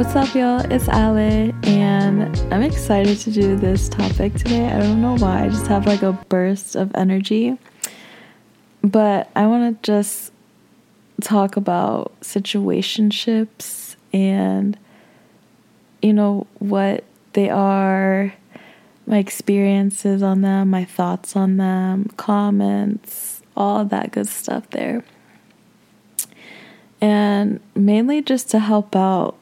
What's up, y'all? It's Ale, and I'm excited to do this topic today. I don't know why, I just have like a burst of energy. But I want to just talk about situationships and, you know, what they are, my experiences on them, my thoughts on them, comments, all that good stuff there. And mainly just to help out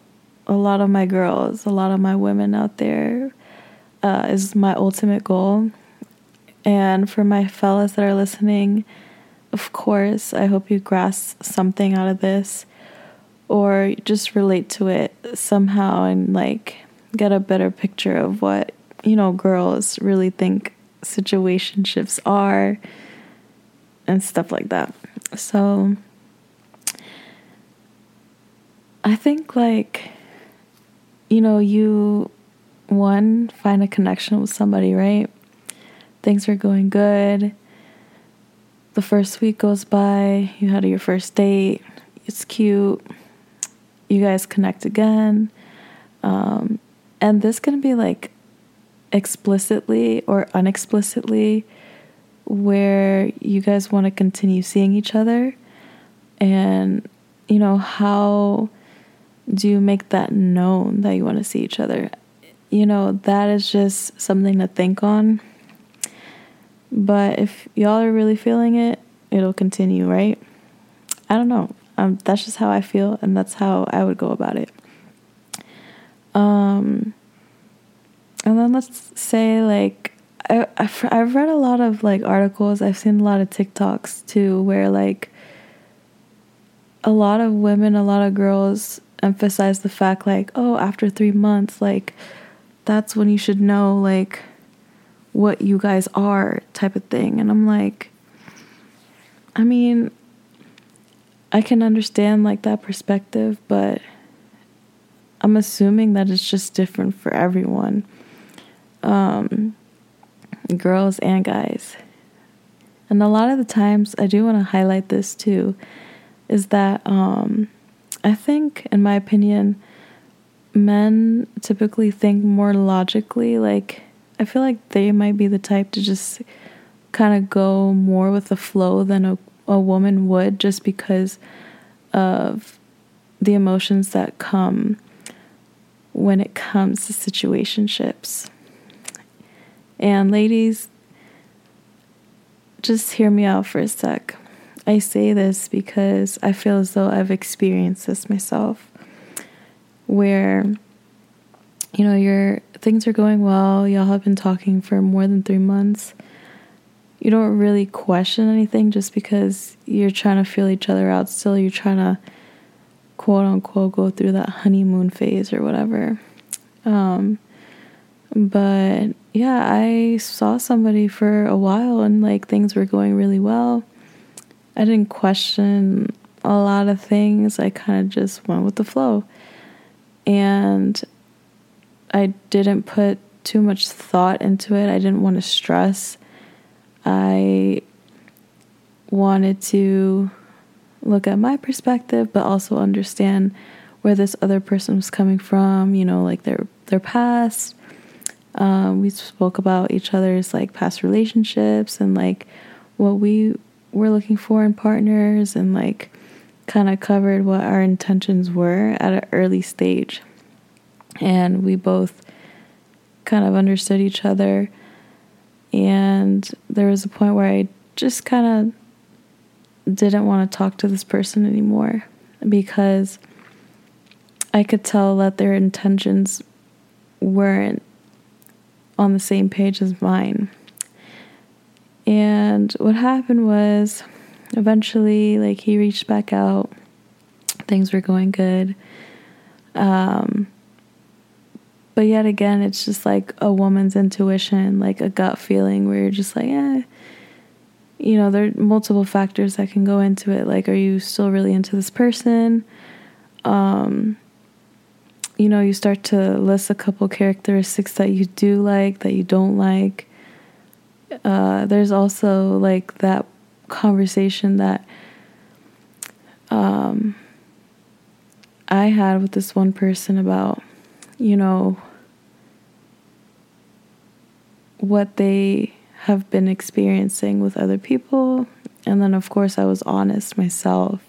a lot of my girls, a lot of my women out there uh, is my ultimate goal. And for my fellas that are listening, of course, I hope you grasp something out of this or just relate to it somehow and like get a better picture of what, you know, girls really think situationships are and stuff like that. So I think like you know, you one find a connection with somebody, right? Things are going good. The first week goes by, you had your first date, it's cute. You guys connect again. Um, and this can be like explicitly or unexplicitly where you guys want to continue seeing each other and you know how do you make that known that you want to see each other? You know, that is just something to think on. But if y'all are really feeling it, it'll continue, right? I don't know. Um, that's just how I feel, and that's how I would go about it. Um, and then let's say like I I've, I've read a lot of like articles. I've seen a lot of TikToks too, where like a lot of women, a lot of girls emphasize the fact like oh after 3 months like that's when you should know like what you guys are type of thing. And I'm like I mean I can understand like that perspective but I'm assuming that it's just different for everyone. Um girls and guys. And a lot of the times I do want to highlight this too is that um I think, in my opinion, men typically think more logically. Like, I feel like they might be the type to just kind of go more with the flow than a, a woman would just because of the emotions that come when it comes to situationships. And ladies, just hear me out for a sec. I say this because I feel as though I've experienced this myself where you know your things are going well, y'all have been talking for more than 3 months. You don't really question anything just because you're trying to feel each other out still you're trying to quote unquote go through that honeymoon phase or whatever. Um but yeah, I saw somebody for a while and like things were going really well I didn't question a lot of things. I kind of just went with the flow. And I didn't put too much thought into it. I didn't want to stress. I wanted to look at my perspective, but also understand where this other person was coming from, you know, like their their past. Um, we spoke about each other's like past relationships and like what we we're looking for in partners and like kind of covered what our intentions were at an early stage. And we both kind of understood each other. And there was a point where I just kind of didn't want to talk to this person anymore because I could tell that their intentions weren't on the same page as mine. And what happened was eventually, like, he reached back out. Things were going good. Um, but yet again, it's just like a woman's intuition, like a gut feeling where you're just like, eh. You know, there are multiple factors that can go into it. Like, are you still really into this person? Um, you know, you start to list a couple characteristics that you do like, that you don't like uh, there's also like that conversation that um, I had with this one person about, you know, what they have been experiencing with other people. And then, of course, I was honest myself.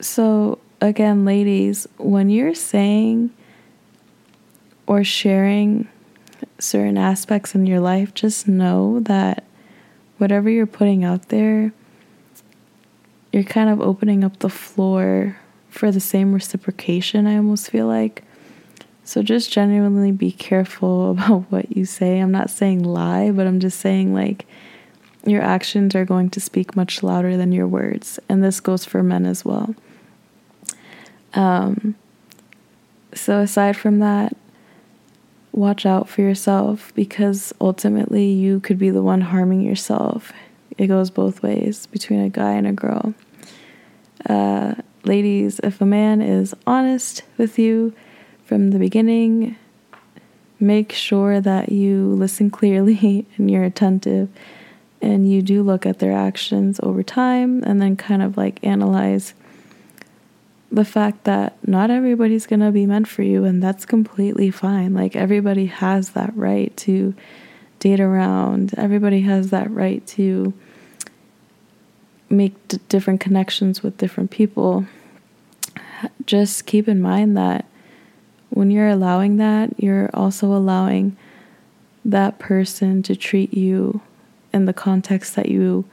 So, again, ladies, when you're saying or sharing certain aspects in your life, just know that whatever you're putting out there, you're kind of opening up the floor for the same reciprocation, I almost feel like. So just genuinely be careful about what you say. I'm not saying lie, but I'm just saying like your actions are going to speak much louder than your words. And this goes for men as well. Um, so aside from that, watch out for yourself because ultimately you could be the one harming yourself. It goes both ways between a guy and a girl. Uh, ladies, if a man is honest with you from the beginning, make sure that you listen clearly and you're attentive and you do look at their actions over time and then kind of like analyze the fact that not everybody's going to be meant for you, and that's completely fine. Like, everybody has that right to date around, everybody has that right to make d- different connections with different people. Just keep in mind that when you're allowing that, you're also allowing that person to treat you in the context that you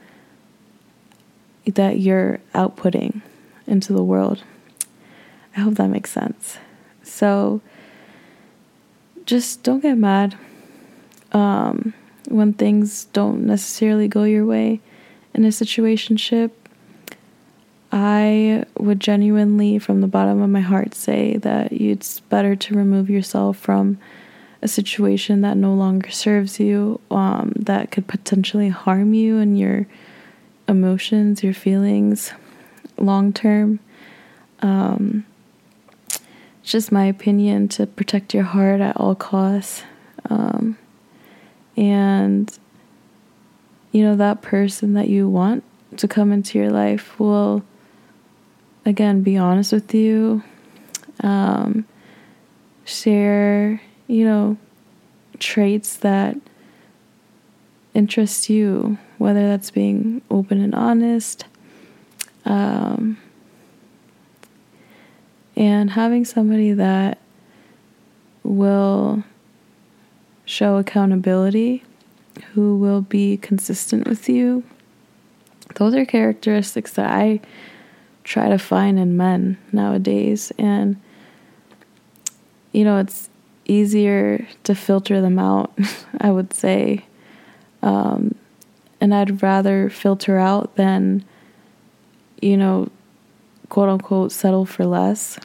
that you're outputting into the world. I hope that makes sense. So just don't get mad um, when things don't necessarily go your way in a situationship. I would genuinely, from the bottom of my heart, say that it's better to remove yourself from a situation that no longer serves you, um, that could potentially harm you and your emotions, your feelings long term. Um, it's just my opinion to protect your heart at all costs. Um, and, you know, that person that you want to come into your life will, again, be honest with you, um, share, you know, traits that interest you, whether that's being open and honest. Um, and having somebody that will show accountability, who will be consistent with you, those are characteristics that I try to find in men nowadays. And, you know, it's easier to filter them out, I would say. Um, and I'd rather filter out than, you know, quote unquote settle for less.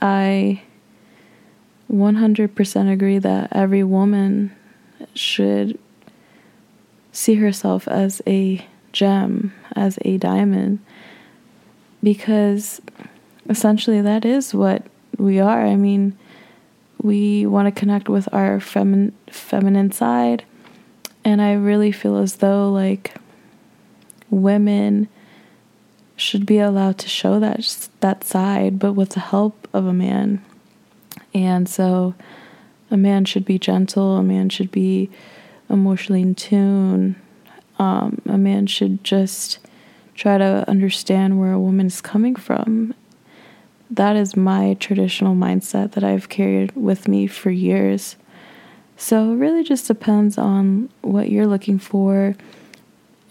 I 100% agree that every woman should see herself as a gem, as a diamond, because essentially that is what we are. I mean, we want to connect with our femin- feminine side, and I really feel as though like women should be allowed to show that that side, but with the help of a man. And so, a man should be gentle. A man should be emotionally in tune. Um, a man should just try to understand where a woman is coming from. That is my traditional mindset that I've carried with me for years. So it really just depends on what you're looking for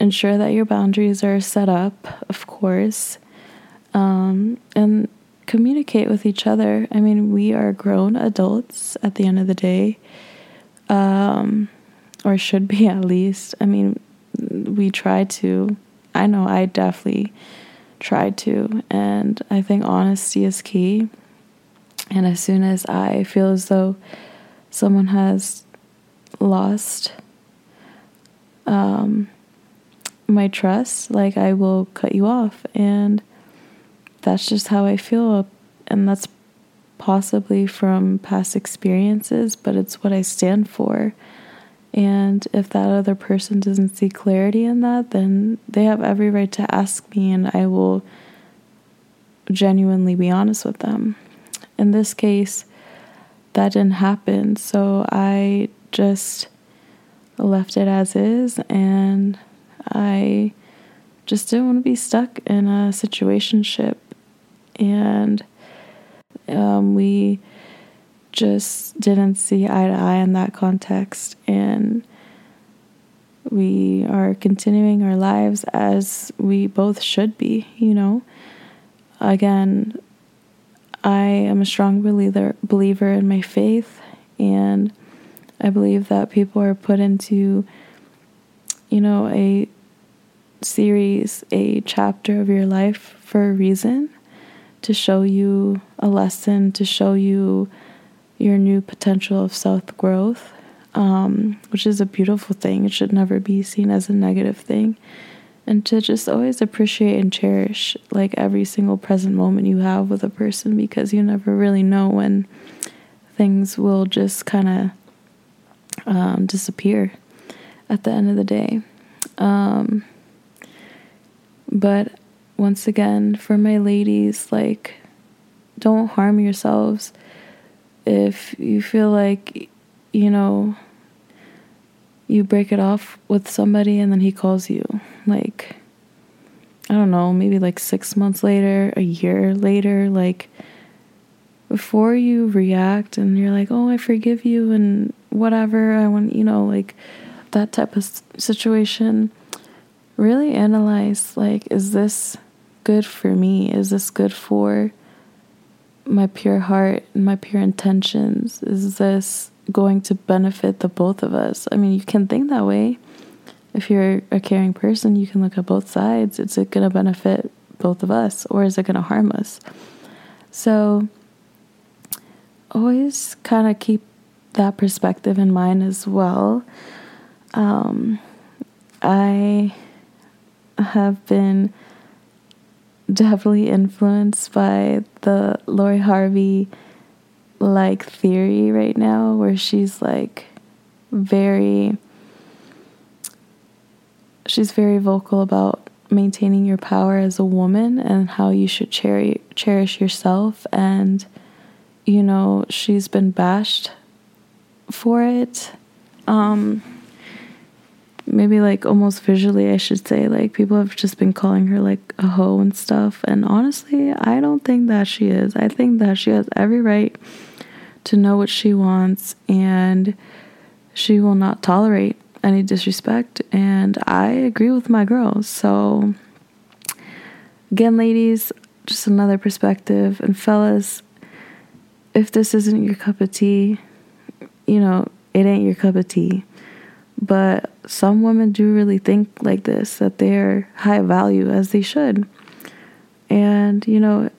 ensure that your boundaries are set up, of course, um, and communicate with each other. I mean, we are grown adults at the end of the day, um, or should be at least. I mean, we try to. I know I definitely try to, and I think honesty is key. And as soon as I feel as though someone has lost um, my trust, like I will cut you off. And that's just how I feel. And that's possibly from past experiences, but it's what I stand for. And if that other person doesn't see clarity in that, then they have every right to ask me, and I will genuinely be honest with them. in this case, that didn't happen. So I just left it as is and I just didn't want to be stuck in a situationship. And um, we just didn't see eye to eye in that context. And we are continuing our lives as we both should be, you know. Again, I am a strong believer believer in my faith and I believe that people are put into you know a series, a chapter of your life for a reason to show you a lesson, to show you your new potential of self growth, um, which is a beautiful thing. It should never be seen as a negative thing. And to just always appreciate and cherish like every single present moment you have with a person because you never really know when things will just kind of um, disappear at the end of the day. Um, but once again, for my ladies, like, don't harm yourselves if you feel like, you know, you break it off with somebody and then he calls you. Like, I don't know, maybe like six months later, a year later, like, before you react and you're like, oh, I forgive you and whatever, I want, you know, like that type of situation, really analyze, like, is this good for me? Is this good for my pure heart and my pure intentions? Is this going to benefit the both of us? I mean, you can think that way. If you're a caring person, you can look at both sides. Is it going to benefit both of us or is it going to harm us? So, always kind of keep that perspective in mind as well. Um, I have been definitely influenced by the Lori Harvey like theory right now where she's like very she's very vocal about maintaining your power as a woman and how you should cherish cherish yourself. And you know she's been bashed for it. Um maybe like almost visually I should say like people have just been calling her like a hoe and stuff and honestly I don't think that she is. I think that she has every right to know what she wants and she will not tolerate any disrespect and I agree with my girls. So again ladies, just another perspective and fellas, if this isn't your cup of tea, you know, it ain't your cup of tea but some women do really think like this that they're high value as they should. And, you know,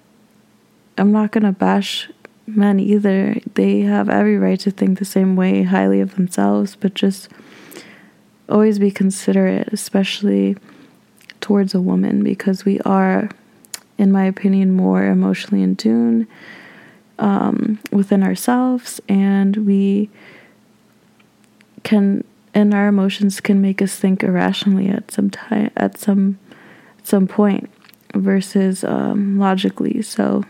I'm not going to bash men either. They have every right to think the same way highly of themselves, but just always be considerate, especially towards a woman, because we are, in my opinion, more emotionally in tune um, within ourselves, and we can and our emotions can make us think irrationally at some time at some at some point versus um, logically so.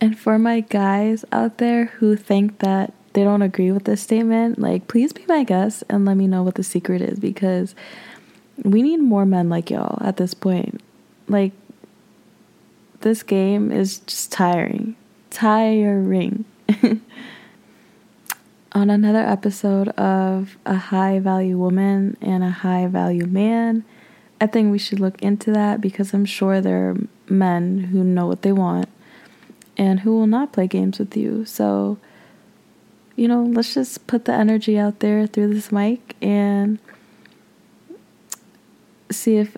And for my guys out there who think that they don't agree with this statement like please be my guest and let me know what the secret is because we need more men like y'all at this point. Like this game is just tiring tiring on another episode of A High Value Woman and a High Value Man. I think we should look into that because I'm sure there are men who know what they want and who will not play games with you. So, you know, let's just put the energy out there through this mic and see if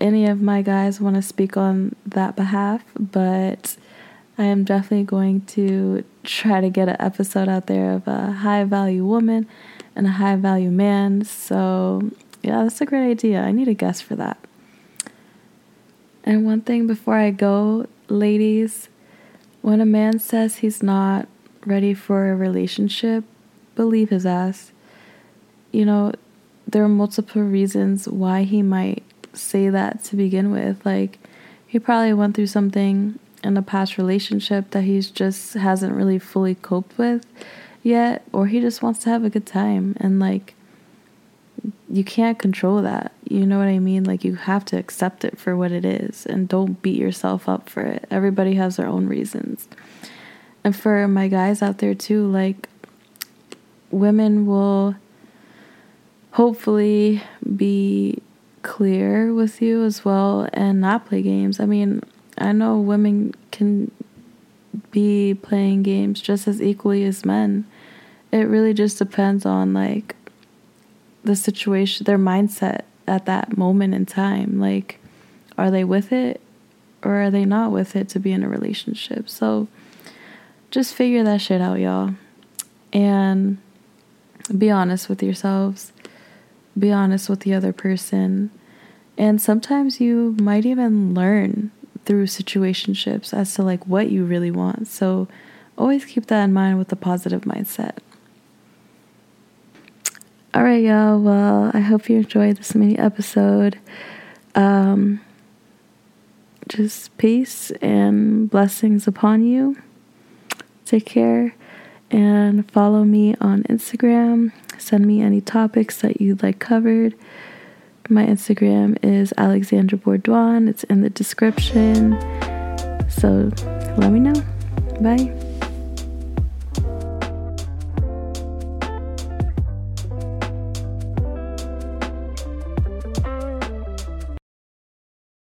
any of my guys want to speak on that behalf. But I am definitely going to try to get an episode out there of a high value woman and a high value man. So, yeah, that's a great idea. I need a guest for that. And one thing before I go, ladies, when a man says he's not ready for a relationship, believe his ass. You know, there are multiple reasons why he might say that to begin with. Like, he probably went through something in a past relationship that he's just hasn't really fully coped with yet, or he just wants to have a good time. And like, you can't control that. You know what I mean? Like, you have to accept it for what it is and don't beat yourself up for it. Everybody has their own reasons. And for my guys out there, too, like, women will hopefully be clear with you as well and not play games. I mean, I know women can be playing games just as equally as men. It really just depends on like the situation, their mindset at that moment in time. Like, are they with it or are they not with it to be in a relationship? So just figure that shit out, y'all. And be honest with yourselves. Be honest with the other person. And sometimes you might even learn through situationships as to like what you really want. So always keep that in mind with a positive mindset. All right, y'all. Well, I hope you enjoyed this mini episode. Um, just peace and blessings upon you. Take care and follow me on Instagram. Send me any topics that you'd like covered. My Instagram is Alexandra Bourdouane. It's in the description. So let me know. Bye.